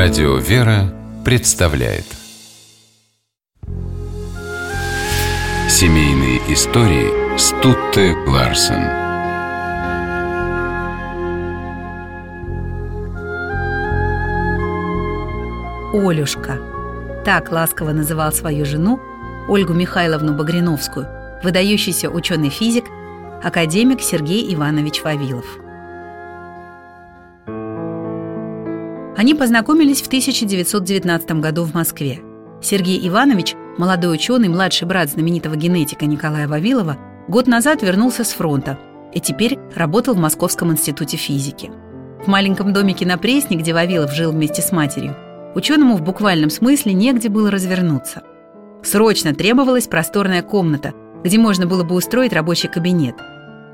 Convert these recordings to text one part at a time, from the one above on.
Радио «Вера» представляет Семейные истории Стутте Ларсен Олюшка. Так ласково называл свою жену Ольгу Михайловну Багриновскую, выдающийся ученый-физик, академик Сергей Иванович Вавилов. Они познакомились в 1919 году в Москве. Сергей Иванович, молодой ученый, младший брат знаменитого генетика Николая Вавилова, год назад вернулся с фронта и теперь работал в Московском институте физики. В маленьком домике на Пресне, где Вавилов жил вместе с матерью, ученому в буквальном смысле негде было развернуться. Срочно требовалась просторная комната, где можно было бы устроить рабочий кабинет.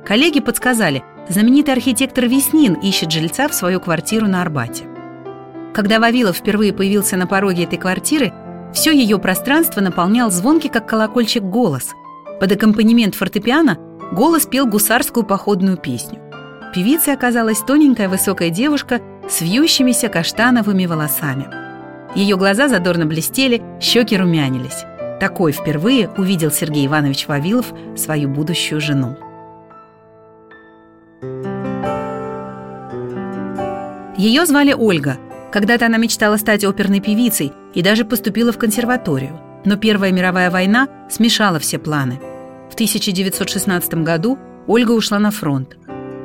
Коллеги подсказали, знаменитый архитектор Веснин ищет жильца в свою квартиру на Арбате. Когда Вавилов впервые появился на пороге этой квартиры, все ее пространство наполнял звонкий, как колокольчик, голос. Под аккомпанемент фортепиано голос пел гусарскую походную песню. Певицей оказалась тоненькая высокая девушка с вьющимися каштановыми волосами. Ее глаза задорно блестели, щеки румянились. Такой впервые увидел Сергей Иванович Вавилов свою будущую жену. Ее звали Ольга – когда-то она мечтала стать оперной певицей и даже поступила в консерваторию. Но Первая мировая война смешала все планы. В 1916 году Ольга ушла на фронт.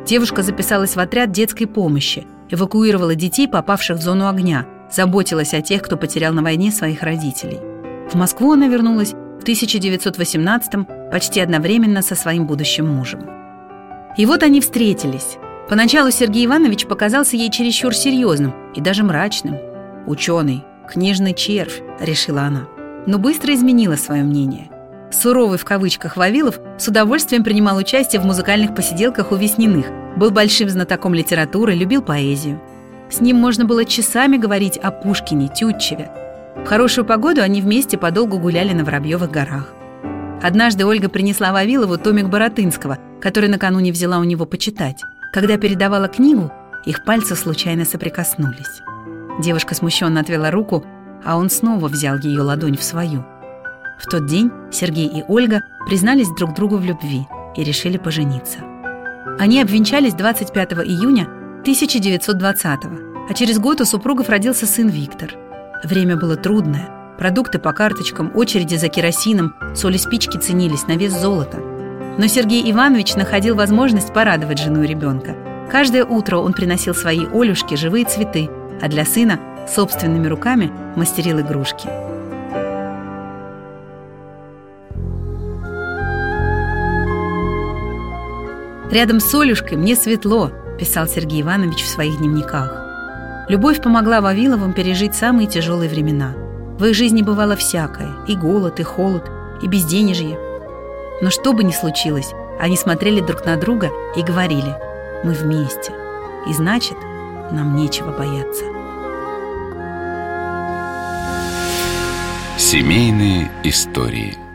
Девушка записалась в отряд детской помощи, эвакуировала детей, попавших в зону огня, заботилась о тех, кто потерял на войне своих родителей. В Москву она вернулась в 1918 почти одновременно со своим будущим мужем. И вот они встретились. Поначалу Сергей Иванович показался ей чересчур серьезным и даже мрачным. «Ученый, книжный червь», — решила она. Но быстро изменила свое мнение. Суровый в кавычках Вавилов с удовольствием принимал участие в музыкальных посиделках у Весниных, был большим знатоком литературы, любил поэзию. С ним можно было часами говорить о Пушкине, Тютчеве. В хорошую погоду они вместе подолгу гуляли на Воробьевых горах. Однажды Ольга принесла Вавилову томик Боротынского, который накануне взяла у него почитать. Когда передавала книгу, их пальцы случайно соприкоснулись. Девушка смущенно отвела руку, а он снова взял ее ладонь в свою. В тот день Сергей и Ольга признались друг другу в любви и решили пожениться. Они обвенчались 25 июня 1920 а через год у супругов родился сын Виктор. Время было трудное. Продукты по карточкам, очереди за керосином, соли спички ценились на вес золота – но Сергей Иванович находил возможность порадовать жену и ребенка. Каждое утро он приносил своей Олюшке живые цветы, а для сына собственными руками мастерил игрушки. «Рядом с Олюшкой мне светло», – писал Сергей Иванович в своих дневниках. Любовь помогла Вавиловым пережить самые тяжелые времена. В их жизни бывало всякое – и голод, и холод, и безденежье – но что бы ни случилось, они смотрели друг на друга и говорили «Мы вместе, и значит, нам нечего бояться». Семейные истории –